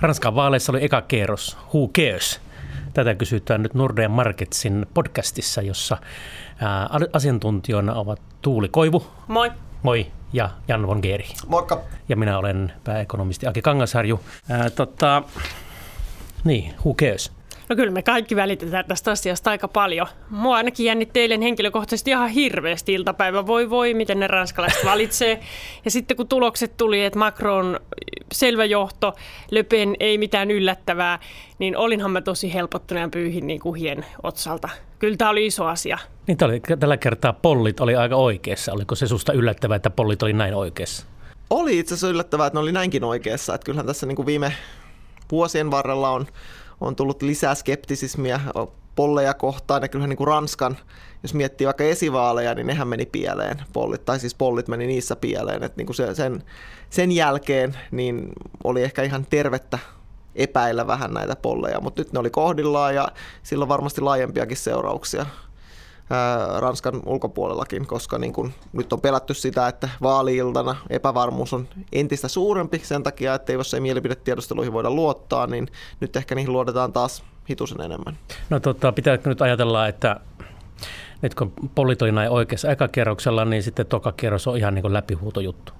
Ranskan vaaleissa oli eka kierros, who cares? Tätä kysytään nyt Nordea Marketsin podcastissa, jossa asiantuntijoina ovat Tuuli Koivu. Moi. Moi. Ja Jan von Geeri. Moikka. Ja minä olen pääekonomisti Aki Kangasharju. Ää, tota, niin, who cares? No kyllä me kaikki välitetään tästä asiasta aika paljon. Mua ainakin jännitti eilen henkilökohtaisesti ihan hirveästi iltapäivä. Voi voi, miten ne ranskalaiset valitsee. Ja sitten kun tulokset tuli, että Macron selvä johto, Le Pen ei mitään yllättävää, niin olinhan mä tosi helpottunut ja pyyhin niin kuin hien otsalta. Kyllä tämä oli iso asia. Niin oli, tällä kertaa pollit oli aika oikeassa. Oliko se susta yllättävää, että pollit oli näin oikeassa? Oli itse asiassa yllättävää, että ne oli näinkin oikeassa. Että kyllähän tässä niin kuin viime vuosien varrella on on tullut lisää skeptisismiä polleja kohtaan, ja kyllähän niin kuin Ranskan, jos miettii vaikka esivaaleja, niin nehän meni pieleen, pollit, tai siis pollit meni niissä pieleen, että niin kuin se, sen, sen jälkeen niin oli ehkä ihan tervettä epäillä vähän näitä polleja, mutta nyt ne oli kohdillaan ja sillä on varmasti laajempiakin seurauksia. Ranskan ulkopuolellakin, koska niin kun nyt on pelätty sitä, että vaaliiltana epävarmuus on entistä suurempi sen takia, että jos ei mielipidetiedusteluihin voida luottaa, niin nyt ehkä niihin luotetaan taas hitusen enemmän. No tota, pitääkö nyt ajatella, että nyt kun poliit oli näin oikeassa ekakerroksella, niin sitten toka kerros on ihan niin läpihuutojuttu?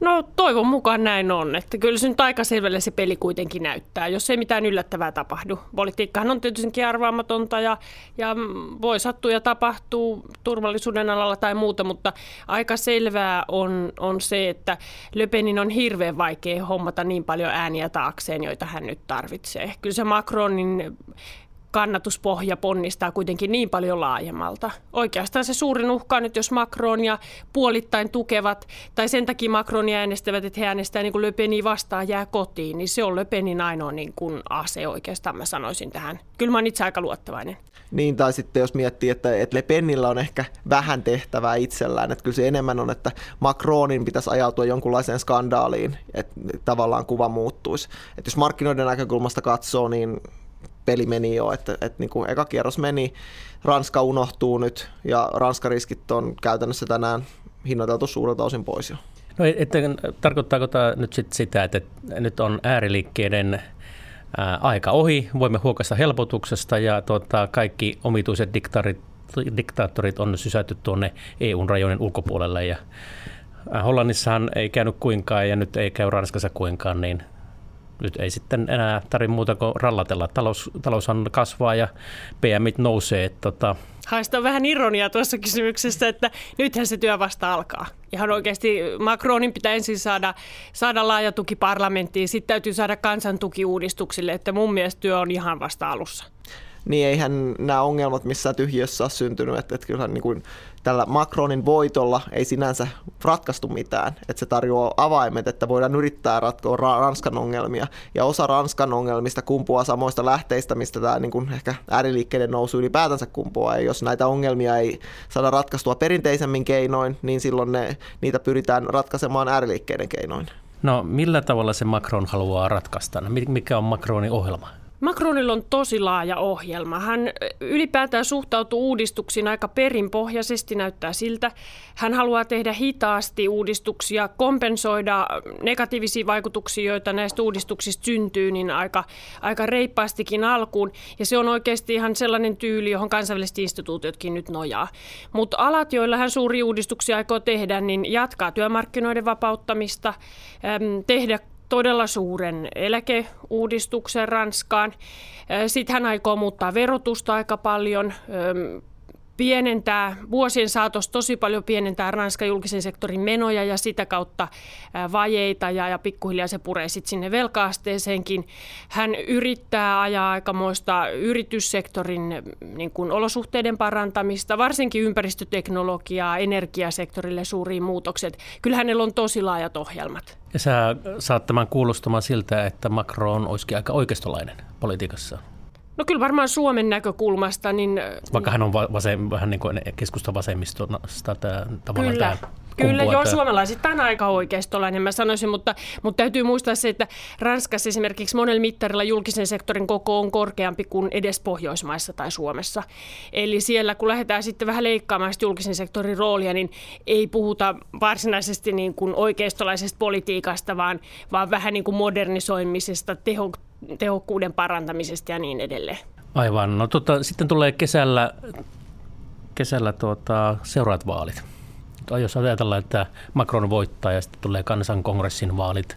No toivon mukaan näin on, että kyllä se nyt aika selvälle se peli kuitenkin näyttää, jos ei mitään yllättävää tapahdu. Politiikkahan on tietysti arvaamatonta ja, ja voi sattua ja tapahtuu turvallisuuden alalla tai muuta, mutta aika selvää on, on se, että Löpenin on hirveän vaikea hommata niin paljon ääniä taakseen, joita hän nyt tarvitsee. Kyllä se Macronin kannatuspohja ponnistaa kuitenkin niin paljon laajemmalta. Oikeastaan se suurin uhka on nyt, jos Macron ja puolittain tukevat, tai sen takia Macronia äänestävät, että he äänestävät niin Löpeni vastaan jää kotiin, niin se on Löpenin ainoa niin kuin ase oikeastaan, mä sanoisin tähän. Kyllä mä oon itse aika luottavainen. Niin, tai sitten jos miettii, että, että Le Penillä on ehkä vähän tehtävää itsellään, että kyllä se enemmän on, että Macronin pitäisi ajautua jonkunlaiseen skandaaliin, että tavallaan kuva muuttuisi. Että jos markkinoiden näkökulmasta katsoo, niin peli meni jo, että, että niin kuin eka kierros meni, Ranska unohtuu nyt ja Ranska-riskit on käytännössä tänään hinnoiteltu suurelta osin pois jo. No, että, tarkoittaako tämä nyt sit sitä, että nyt on ääriliikkeiden ää, aika ohi, voimme huokasta helpotuksesta ja tuota, kaikki omituiset diktaarit, diktaattorit on sysätty tuonne EUn rajojen ulkopuolelle ja Hollannissahan ei käynyt kuinkaan ja nyt ei käy Ranskassa kuinkaan, niin nyt ei sitten enää tarvitse muuta kuin rallatella. Talous, taloushan kasvaa ja PMit nousee. Että tota. Haista vähän ironiaa tuossa kysymyksessä, että nythän se työ vasta alkaa. Ihan oikeasti Macronin pitää ensin saada, saada laaja tuki parlamenttiin, sitten täytyy saada kansan tuki uudistuksille, että mun mielestä työ on ihan vasta alussa niin eihän nämä ongelmat missään tyhjössä ole syntynyt. Että, että kyllähän niin kuin tällä Macronin voitolla ei sinänsä ratkaistu mitään. Että se tarjoaa avaimet, että voidaan yrittää ratkoa Ranskan ongelmia. Ja osa Ranskan ongelmista kumpuaa samoista lähteistä, mistä tämä niin kuin ehkä ääriliikkeiden nousu ylipäätänsä kumpuaa. Ja jos näitä ongelmia ei saada ratkaistua perinteisemmin keinoin, niin silloin ne, niitä pyritään ratkaisemaan ääriliikkeiden keinoin. No millä tavalla se Macron haluaa ratkaista? Mikä on Macronin ohjelma? Macronilla on tosi laaja ohjelma. Hän ylipäätään suhtautuu uudistuksiin aika perinpohjaisesti, näyttää siltä. Hän haluaa tehdä hitaasti uudistuksia, kompensoida negatiivisia vaikutuksia, joita näistä uudistuksista syntyy, niin aika, aika reippaastikin alkuun. Ja se on oikeasti ihan sellainen tyyli, johon kansainväliset instituutiotkin nyt nojaa. Mutta alat, joilla hän suuri uudistuksia aikoo tehdä, niin jatkaa työmarkkinoiden vapauttamista, tehdä todella suuren eläkeuudistuksen Ranskaan. Sitten hän aikoo muuttaa verotusta aika paljon, pienentää, vuosien saatossa tosi paljon pienentää Ranskan julkisen sektorin menoja ja sitä kautta vajeita ja, ja pikkuhiljaa se puree sitten sinne velkaasteeseenkin. Hän yrittää ajaa aikamoista yrityssektorin niin kuin olosuhteiden parantamista, varsinkin ympäristöteknologiaa, energiasektorille suuriin muutokset. Kyllä hänellä on tosi laajat ohjelmat. Ja sä saat tämän kuulostamaan siltä, että Macron olisikin aika oikeistolainen politiikassa. No kyllä varmaan Suomen näkökulmasta. Niin, Vaikka hän on vasem, vähän niin kuin keskusta vasemmistosta tämä, tavallaan kyllä. tämä Kyllä, joo, suomalaisittain aika oikeistolainen mä sanoisin, mutta, mutta täytyy muistaa se, että Ranskassa esimerkiksi monella mittarilla julkisen sektorin koko on korkeampi kuin edes Pohjoismaissa tai Suomessa. Eli siellä kun lähdetään sitten vähän leikkaamaan julkisen sektorin roolia, niin ei puhuta varsinaisesti niin kuin oikeistolaisesta politiikasta, vaan, vaan vähän niin kuin modernisoimisesta, teho, tehokkuuden parantamisesta ja niin edelleen. Aivan. No tota, sitten tulee kesällä, kesällä tuota, seuraavat vaalit. Jos ajatellaan, että Macron voittaa ja sitten tulee kansankongressin vaalit,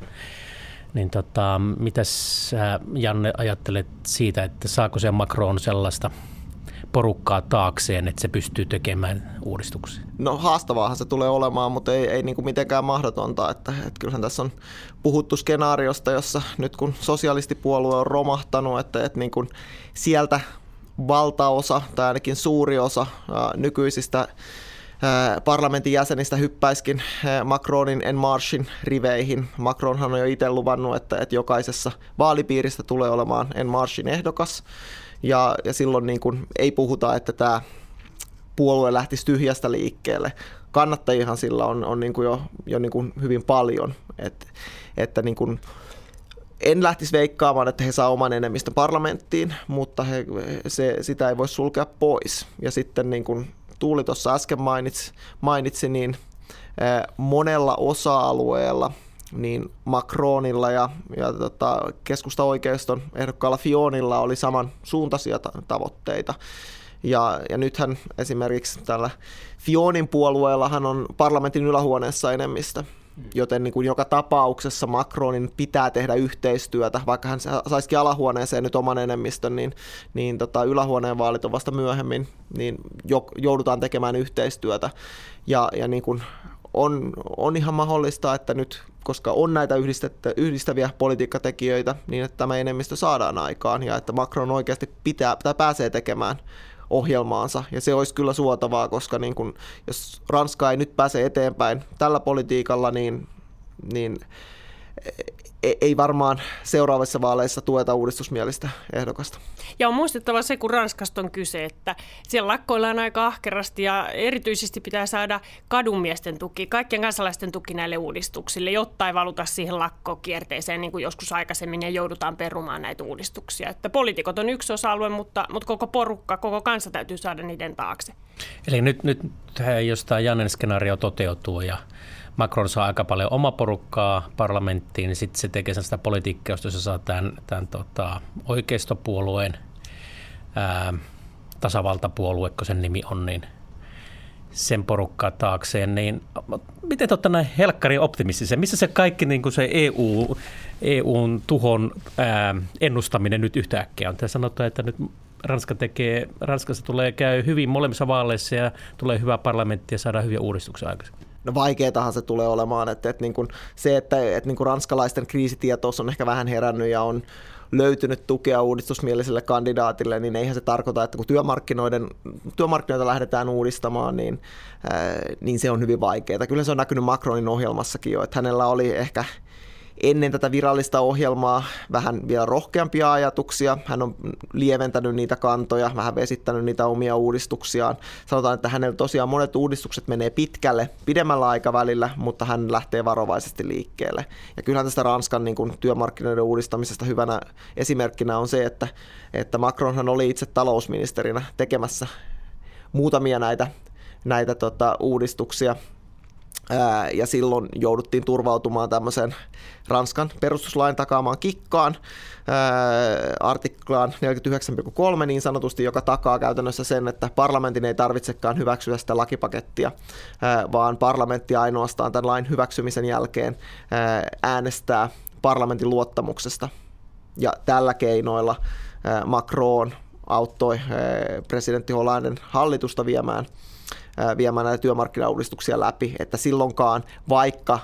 niin tota, mitä sä, Janne, ajattelet siitä, että saako se Macron sellaista porukkaa taakseen, että se pystyy tekemään uudistuksia? No haastavaahan se tulee olemaan, mutta ei, ei niin kuin mitenkään mahdotonta. Että, että kyllähän tässä on puhuttu skenaariosta, jossa nyt kun sosialistipuolue on romahtanut, että, että niin kuin sieltä valtaosa tai ainakin suuri osa ää, nykyisistä parlamentin jäsenistä hyppäiskin Macronin en Marchin riveihin. Macronhan on jo itse luvannut, että, että jokaisessa vaalipiiristä tulee olemaan en Marchin ehdokas. Ja, ja silloin niin kuin ei puhuta, että tämä puolue lähtisi tyhjästä liikkeelle. Kannattajihan sillä on, on niin kuin jo, jo niin kuin hyvin paljon. Et, että niin kuin, en lähtisi veikkaamaan, että he saa oman enemmistön parlamenttiin, mutta he, se, sitä ei voi sulkea pois. Ja sitten niin kuin Tuuli tuossa äsken mainitsi, mainitsi niin monella osa-alueella niin Macronilla ja, ja tota, keskusta-oikeiston ehdokkaalla Fionilla oli saman suuntaisia tavoitteita. Ja, ja nythän esimerkiksi tällä Fionin puolueellahan on parlamentin ylähuoneessa enemmistö. Joten niin kuin joka tapauksessa Macronin pitää tehdä yhteistyötä, vaikka hän saisikin alahuoneeseen nyt oman enemmistön, niin, niin tota, ylähuoneen vaalit on vasta myöhemmin, niin jo, joudutaan tekemään yhteistyötä. Ja, ja niin kuin on, on ihan mahdollista, että nyt, koska on näitä yhdistäviä politiikkatekijöitä, niin että tämä enemmistö saadaan aikaan ja että Macron oikeasti pitää tai pääsee tekemään ohjelmaansa. Ja se olisi kyllä suotavaa, koska niin kun, jos Ranska ei nyt pääse eteenpäin tällä politiikalla, niin, niin ei varmaan seuraavissa vaaleissa tueta uudistusmielistä ehdokasta. Ja on muistettava se, kun Ranskasta on kyse, että siellä lakkoillaan aika ahkerasti ja erityisesti pitää saada kadunmiesten tuki, kaikkien kansalaisten tuki näille uudistuksille, jotta ei valuta siihen lakkokierteeseen niin kuin joskus aikaisemmin ja joudutaan perumaan näitä uudistuksia. Että poliitikot on yksi osa-alue, mutta, mutta koko porukka, koko kansa täytyy saada niiden taakse. Eli nyt, nyt jos tämä Jannen skenaario toteutuu ja Macron saa aika paljon oma porukkaa parlamenttiin, niin sitten se tekee sitä politiikkaa, josta se saa tämän, tämän tota, oikeistopuolueen, ää, tasavaltapuolue, kun sen nimi on, niin sen porukkaa taakseen, niin miten totta näin helkkari optimistisen? Missä se kaikki niin kuin se EU, EUn tuhon ää, ennustaminen nyt yhtäkkiä on? Te sanotaan, että nyt Ranska tekee, Ranskassa tulee käy hyvin molemmissa vaaleissa ja tulee hyvä parlamentti ja saadaan hyviä uudistuksia aikaisemmin no vaikeatahan se tulee olemaan, että, että niin kuin se, että, että niin kuin ranskalaisten kriisitietous on ehkä vähän herännyt ja on löytynyt tukea uudistusmieliselle kandidaatille, niin eihän se tarkoita, että kun työmarkkinoiden, työmarkkinoita lähdetään uudistamaan, niin, ää, niin se on hyvin vaikeaa. Kyllä se on näkynyt Macronin ohjelmassakin jo, että hänellä oli ehkä ennen tätä virallista ohjelmaa vähän vielä rohkeampia ajatuksia. Hän on lieventänyt niitä kantoja, vähän vesittänyt niitä omia uudistuksiaan. Sanotaan, että hänellä tosiaan monet uudistukset menee pitkälle, pidemmällä aikavälillä, mutta hän lähtee varovaisesti liikkeelle. Ja kyllähän tästä Ranskan niin kuin, työmarkkinoiden uudistamisesta hyvänä esimerkkinä on se, että, että Macronhan oli itse talousministerinä tekemässä muutamia näitä, näitä tota, uudistuksia ja silloin jouduttiin turvautumaan tämmöiseen Ranskan perustuslain takaamaan kikkaan, artiklaan 49.3 niin sanotusti, joka takaa käytännössä sen, että parlamentin ei tarvitsekaan hyväksyä sitä lakipakettia, vaan parlamentti ainoastaan tämän lain hyväksymisen jälkeen äänestää parlamentin luottamuksesta. Ja tällä keinoilla Macron auttoi presidentti Hollannin hallitusta viemään viemään näitä työmarkkinauudistuksia läpi, että silloinkaan vaikka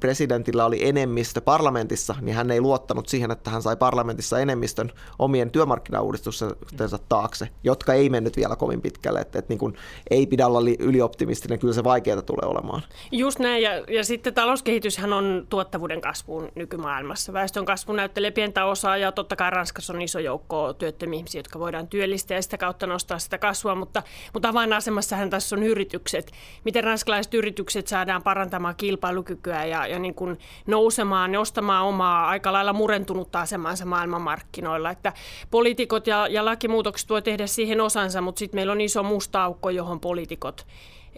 presidentillä oli enemmistö parlamentissa, niin hän ei luottanut siihen, että hän sai parlamentissa enemmistön omien työmarkkinauudistuksensa taakse, jotka ei mennyt vielä kovin pitkälle. Että, että niin kuin, ei pidä olla ylioptimistinen, kyllä se vaikeaa tulee olemaan. Just näin, ja, ja sitten talouskehityshän on tuottavuuden kasvuun nykymaailmassa. Väestön kasvu näyttelee pientä osaa, ja totta kai Ranskassa on iso joukko työttömiä ihmisiä, jotka voidaan työllistää ja sitä kautta nostaa sitä kasvua, mutta, mutta avainasemassahan tässä on yritykset. Miten ranskalaiset yritykset saadaan parantamaan kilpailukykyä ja, ja niin kuin nousemaan, nostamaan omaa aika lailla murentunutta asemansa maailmanmarkkinoilla. Että poliitikot ja, ja lakimuutokset voi tehdä siihen osansa, mutta sitten meillä on iso musta aukko, johon poliitikot,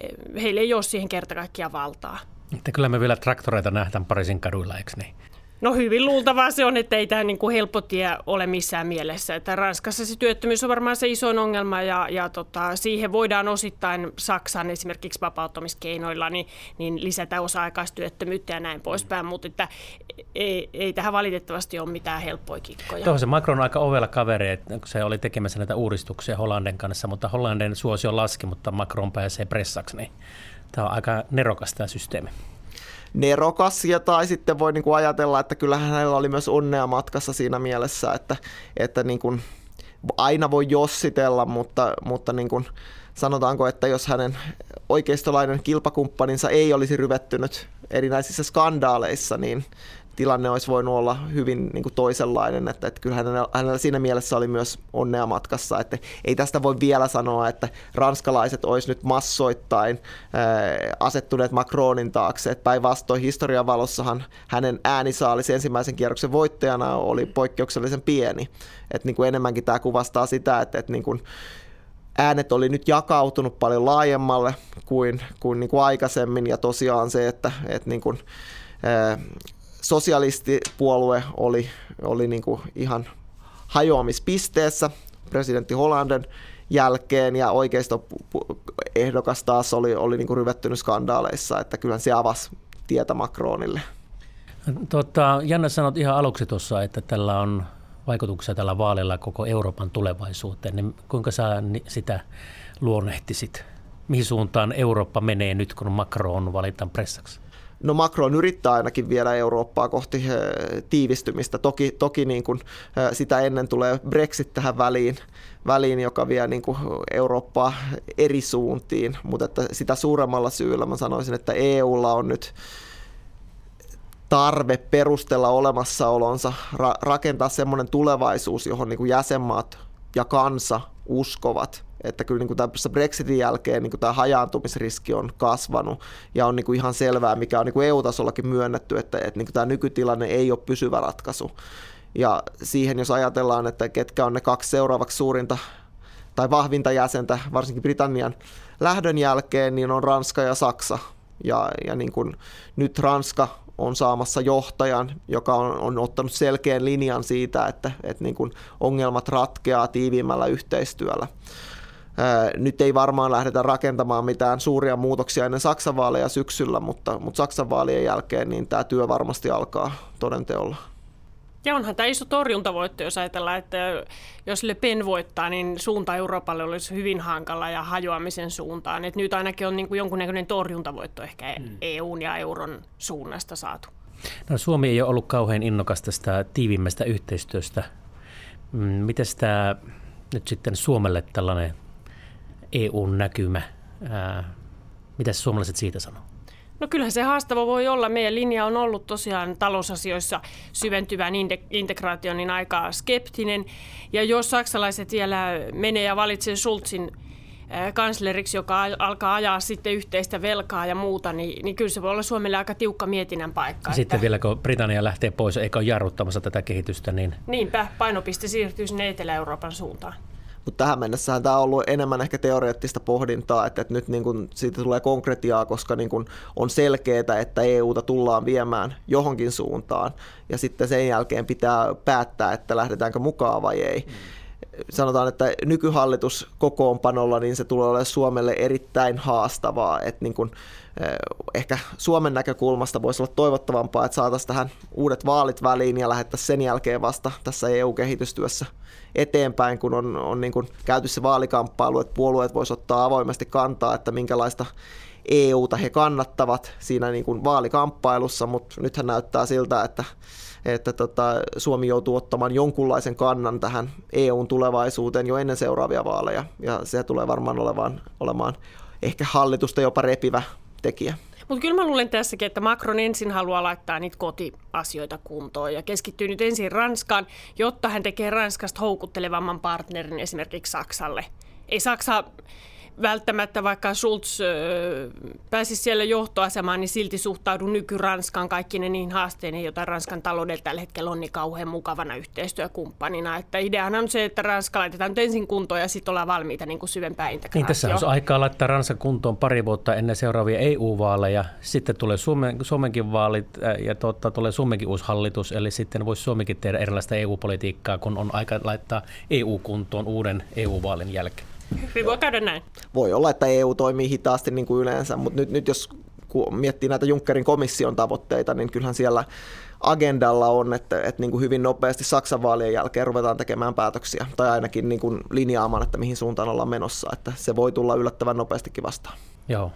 eh, heillä ei ole siihen kerta kaikkiaan valtaa. Että kyllä me vielä traktoreita nähdään Pariisin kaduilla, eikö niin? No hyvin luultavaa se on, että ei tämä niin kuin helppo tie ole missään mielessä. Että Ranskassa se työttömyys on varmaan se isoin ongelma ja, ja tota, siihen voidaan osittain Saksan esimerkiksi vapauttamiskeinoilla niin, niin lisätä osa-aikaistyöttömyyttä ja näin poispäin, mutta että ei, ei tähän valitettavasti ole mitään helppoja kikkoja. Tuohon se Macron on aika ovella kaveri, että se oli tekemässä näitä uudistuksia Hollanden kanssa, mutta Hollanden suosio laski, mutta Macron pääsee pressaksi, niin tämä on aika nerokas tämä systeemi nerokas ja tai sitten voi niin kuin ajatella, että kyllähän hänellä oli myös onnea matkassa siinä mielessä, että, että niin kuin aina voi jossitella, mutta, mutta niin kuin sanotaanko, että jos hänen oikeistolainen kilpakumppaninsa ei olisi ryvettynyt erinäisissä skandaaleissa, niin tilanne olisi voinut olla hyvin niin kuin toisenlainen, että, että kyllä hänellä, hänellä siinä mielessä oli myös onnea matkassa, että ei tästä voi vielä sanoa, että ranskalaiset olisi nyt massoittain ää, asettuneet Macronin taakse, että päinvastoin historian valossahan hänen äänisaalis ensimmäisen kierroksen voittajana oli poikkeuksellisen pieni, että niin kuin enemmänkin tämä kuvastaa sitä, että, että niin kuin, äänet oli nyt jakautunut paljon laajemmalle kuin, kuin, niin kuin aikaisemmin ja tosiaan se, että, että niin kuin, sosialistipuolue oli, oli niin kuin ihan hajoamispisteessä presidentti Hollanden jälkeen ja ehdokas taas oli, oli niin kuin ryvettynyt skandaaleissa, että kyllä se avasi tietä Macronille. Tota, Janne sanot ihan aluksi tuossa, että tällä on vaikutuksia tällä vaalilla koko Euroopan tulevaisuuteen, niin kuinka sä sitä luonnehtisit? Mihin suuntaan Eurooppa menee nyt, kun Macron valitaan pressaksi? No Macron yrittää ainakin viedä Eurooppaa kohti eh, tiivistymistä. Toki, toki niin kuin eh, sitä ennen tulee Brexit tähän väliin, väliin joka vie niin kuin Eurooppaa eri suuntiin, mutta että sitä suuremmalla syyllä mä sanoisin, että EUlla on nyt tarve perustella olemassaolonsa, ra- rakentaa semmoinen tulevaisuus, johon niin kuin jäsenmaat ja kansa uskovat – että kyllä niin kuin tässä Brexitin jälkeen niin kuin tämä hajaantumisriski on kasvanut ja on niin kuin ihan selvää, mikä on niin kuin EU-tasollakin myönnetty, että, että niin kuin tämä nykytilanne ei ole pysyvä ratkaisu. Ja siihen, jos ajatellaan, että ketkä on ne kaksi seuraavaksi suurinta tai vahvinta jäsentä, varsinkin Britannian lähdön jälkeen, niin on Ranska ja Saksa. Ja, ja niin kuin nyt Ranska on saamassa johtajan, joka on, on ottanut selkeän linjan siitä, että, että niin kuin ongelmat ratkeaa tiiviimmällä yhteistyöllä. Nyt ei varmaan lähdetä rakentamaan mitään suuria muutoksia ennen Saksan vaaleja syksyllä, mutta, mutta Saksan vaalien jälkeen niin tämä työ varmasti alkaa todenteolla. Ja onhan tämä iso torjuntavoitto, jos ajatellaan, että jos Le Pen voittaa, niin suunta Euroopalle olisi hyvin hankala ja hajoamisen suuntaan. Et nyt ainakin on niin kuin jonkunnäköinen torjuntavoitto ehkä hmm. EUn ja euron suunnasta saatu. No, Suomi ei ole ollut kauhean innokas tästä tiivimmästä yhteistyöstä. Mm, Miten tämä nyt sitten Suomelle tällainen EU-näkymä. Mitä suomalaiset siitä sanoo? No kyllähän se haastava voi olla. Meidän linja on ollut tosiaan talousasioissa syventyvän integraation niin aika skeptinen. Ja jos saksalaiset vielä menee ja valitsee Schulzin kansleriksi, joka alkaa ajaa sitten yhteistä velkaa ja muuta, niin, niin kyllä se voi olla Suomelle aika tiukka mietinnän paikka. Sitten että... vielä kun Britannia lähtee pois eikä ole jarruttamassa tätä kehitystä, niin... Niinpä, painopiste siirtyy sinne Etelä-Euroopan suuntaan. Mutta tähän mennessähän tämä on ollut enemmän ehkä teoreettista pohdintaa, että, että nyt niin kuin siitä tulee konkretiaa, koska niin kuin on selkeää, että EUta tullaan viemään johonkin suuntaan, ja sitten sen jälkeen pitää päättää, että lähdetäänkö mukaan vai ei. Mm sanotaan, että nykyhallitus kokoonpanolla, niin se tulee olemaan Suomelle erittäin haastavaa. Että niin kuin, eh, ehkä Suomen näkökulmasta voisi olla toivottavampaa, että saataisiin tähän uudet vaalit väliin ja lähettäisiin sen jälkeen vasta tässä EU-kehitystyössä eteenpäin, kun on, on niin kuin käyty se vaalikamppailu, että puolueet voisivat ottaa avoimesti kantaa, että minkälaista EUta he kannattavat siinä niin kuin vaalikamppailussa, mutta nythän näyttää siltä, että että tota, Suomi joutuu ottamaan jonkunlaisen kannan tähän EUn tulevaisuuteen jo ennen seuraavia vaaleja, ja se tulee varmaan olemaan, olemaan ehkä hallitusta jopa repivä tekijä. Mutta kyllä mä luulen tässäkin, että Macron ensin haluaa laittaa niitä kotiasioita kuntoon ja keskittyy nyt ensin Ranskaan, jotta hän tekee Ranskasta houkuttelevamman partnerin esimerkiksi Saksalle. Ei Saksa välttämättä, vaikka Schulz pääsisi siellä johtoasemaan, niin silti suhtaudu nyky-Ranskan kaikki ne niin haasteinen, joita Ranskan taloudella tällä hetkellä on niin kauhean mukavana yhteistyökumppanina. Että ideana on se, että Ranska laitetaan nyt ensin kuntoon ja sitten ollaan valmiita niin kuin syvempään integraatioon. Niin tässä on aikaa laittaa Ranska kuntoon pari vuotta ennen seuraavia EU-vaaleja. Sitten tulee Suomen, Suomenkin vaalit ja totta, tulee Suomenkin uusi hallitus, eli sitten voisi Suomikin tehdä erilaista EU-politiikkaa, kun on aika laittaa EU kuntoon uuden EU-vaalin jälkeen. Hyvin voi käydä näin. Voi olla, että EU toimii hitaasti niin kuin yleensä, mutta nyt, nyt jos miettii näitä Junckerin komission tavoitteita, niin kyllähän siellä agendalla on, että, että niin kuin hyvin nopeasti Saksan vaalien jälkeen ruvetaan tekemään päätöksiä, tai ainakin niin kuin linjaamaan, että mihin suuntaan ollaan menossa, että se voi tulla yllättävän nopeastikin vastaan. Joo.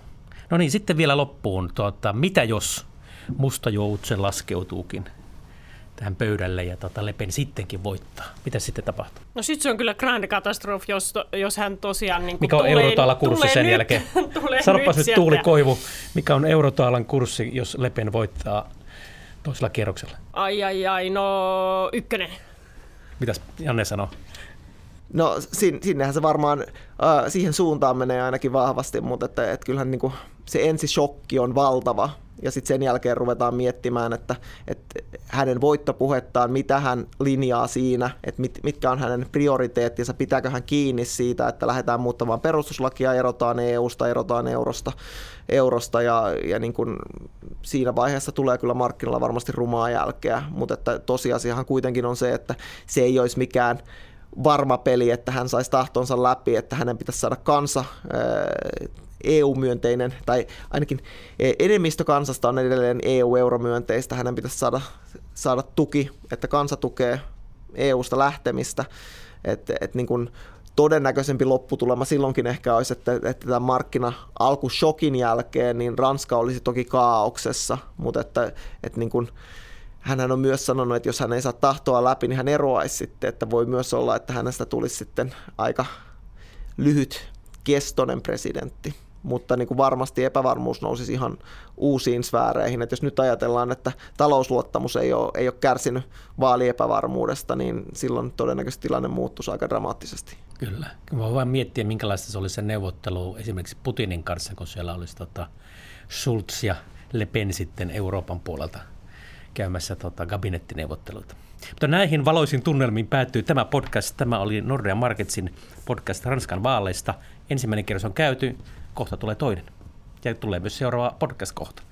No niin, sitten vielä loppuun, tuota, mitä jos musta joutsen laskeutuukin tähän pöydälle ja tota, Lepen sittenkin voittaa. Mitä sitten tapahtuu? No sitten se on kyllä grande katastrofi, jos, jos hän tosiaan niin Mikä on tulee, eurotaalan kurssi sen nyt, jälkeen? Sanopas nyt Tuuli Koivu, mikä on eurotaalan kurssi, jos Lepen voittaa toisella kierroksella? Ai ai ai, no ykkönen. Mitäs Janne sanoo? No sinnehän se varmaan siihen suuntaan menee ainakin vahvasti, mutta että, että kyllähän niin kuin se ensishokki on valtava. Ja sitten sen jälkeen ruvetaan miettimään, että, että hänen voittopuhettaan, mitä hän linjaa siinä, että mit, mitkä on hänen prioriteettinsa, pitääkö hän kiinni siitä, että lähdetään muuttamaan perustuslakia, erotaan EU-sta, erotaan eurosta, eurosta ja, ja niin kuin siinä vaiheessa tulee kyllä markkinoilla varmasti rumaa jälkeä, mutta että tosiasiahan kuitenkin on se, että se ei olisi mikään varma peli, että hän saisi tahtonsa läpi, että hänen pitäisi saada kansa EU-myönteinen, tai ainakin enemmistö kansasta on edelleen EU-euromyönteistä, hänen pitäisi saada, saada tuki, että kansa tukee EU-sta lähtemistä, että et niin kuin todennäköisempi lopputulema silloinkin ehkä olisi, että, että tämän markkina alkushokin jälkeen, niin Ranska olisi toki kaauksessa, mutta että, että niin kuin, hän on myös sanonut, että jos hän ei saa tahtoa läpi, niin hän eroaisi sitten, että voi myös olla, että hänestä tulisi sitten aika lyhyt kestoinen presidentti mutta niin kuin varmasti epävarmuus nousisi ihan uusiin sfääreihin. Et jos nyt ajatellaan, että talousluottamus ei ole, ei ole kärsinyt vaaliepävarmuudesta, niin silloin todennäköisesti tilanne muuttuisi aika dramaattisesti. Kyllä. Voi vain miettiä, minkälaista se oli se neuvottelu esimerkiksi Putinin kanssa, kun siellä olisi tota Schulz ja Le Pen sitten Euroopan puolelta käymässä tota, kabinettineuvotteluita. Mutta näihin valoisin tunnelmiin päättyy tämä podcast. Tämä oli Nordea Marketsin podcast Ranskan vaaleista. Ensimmäinen kierros on käyty kohta tulee toinen. Ja tulee myös seuraava podcast-kohta.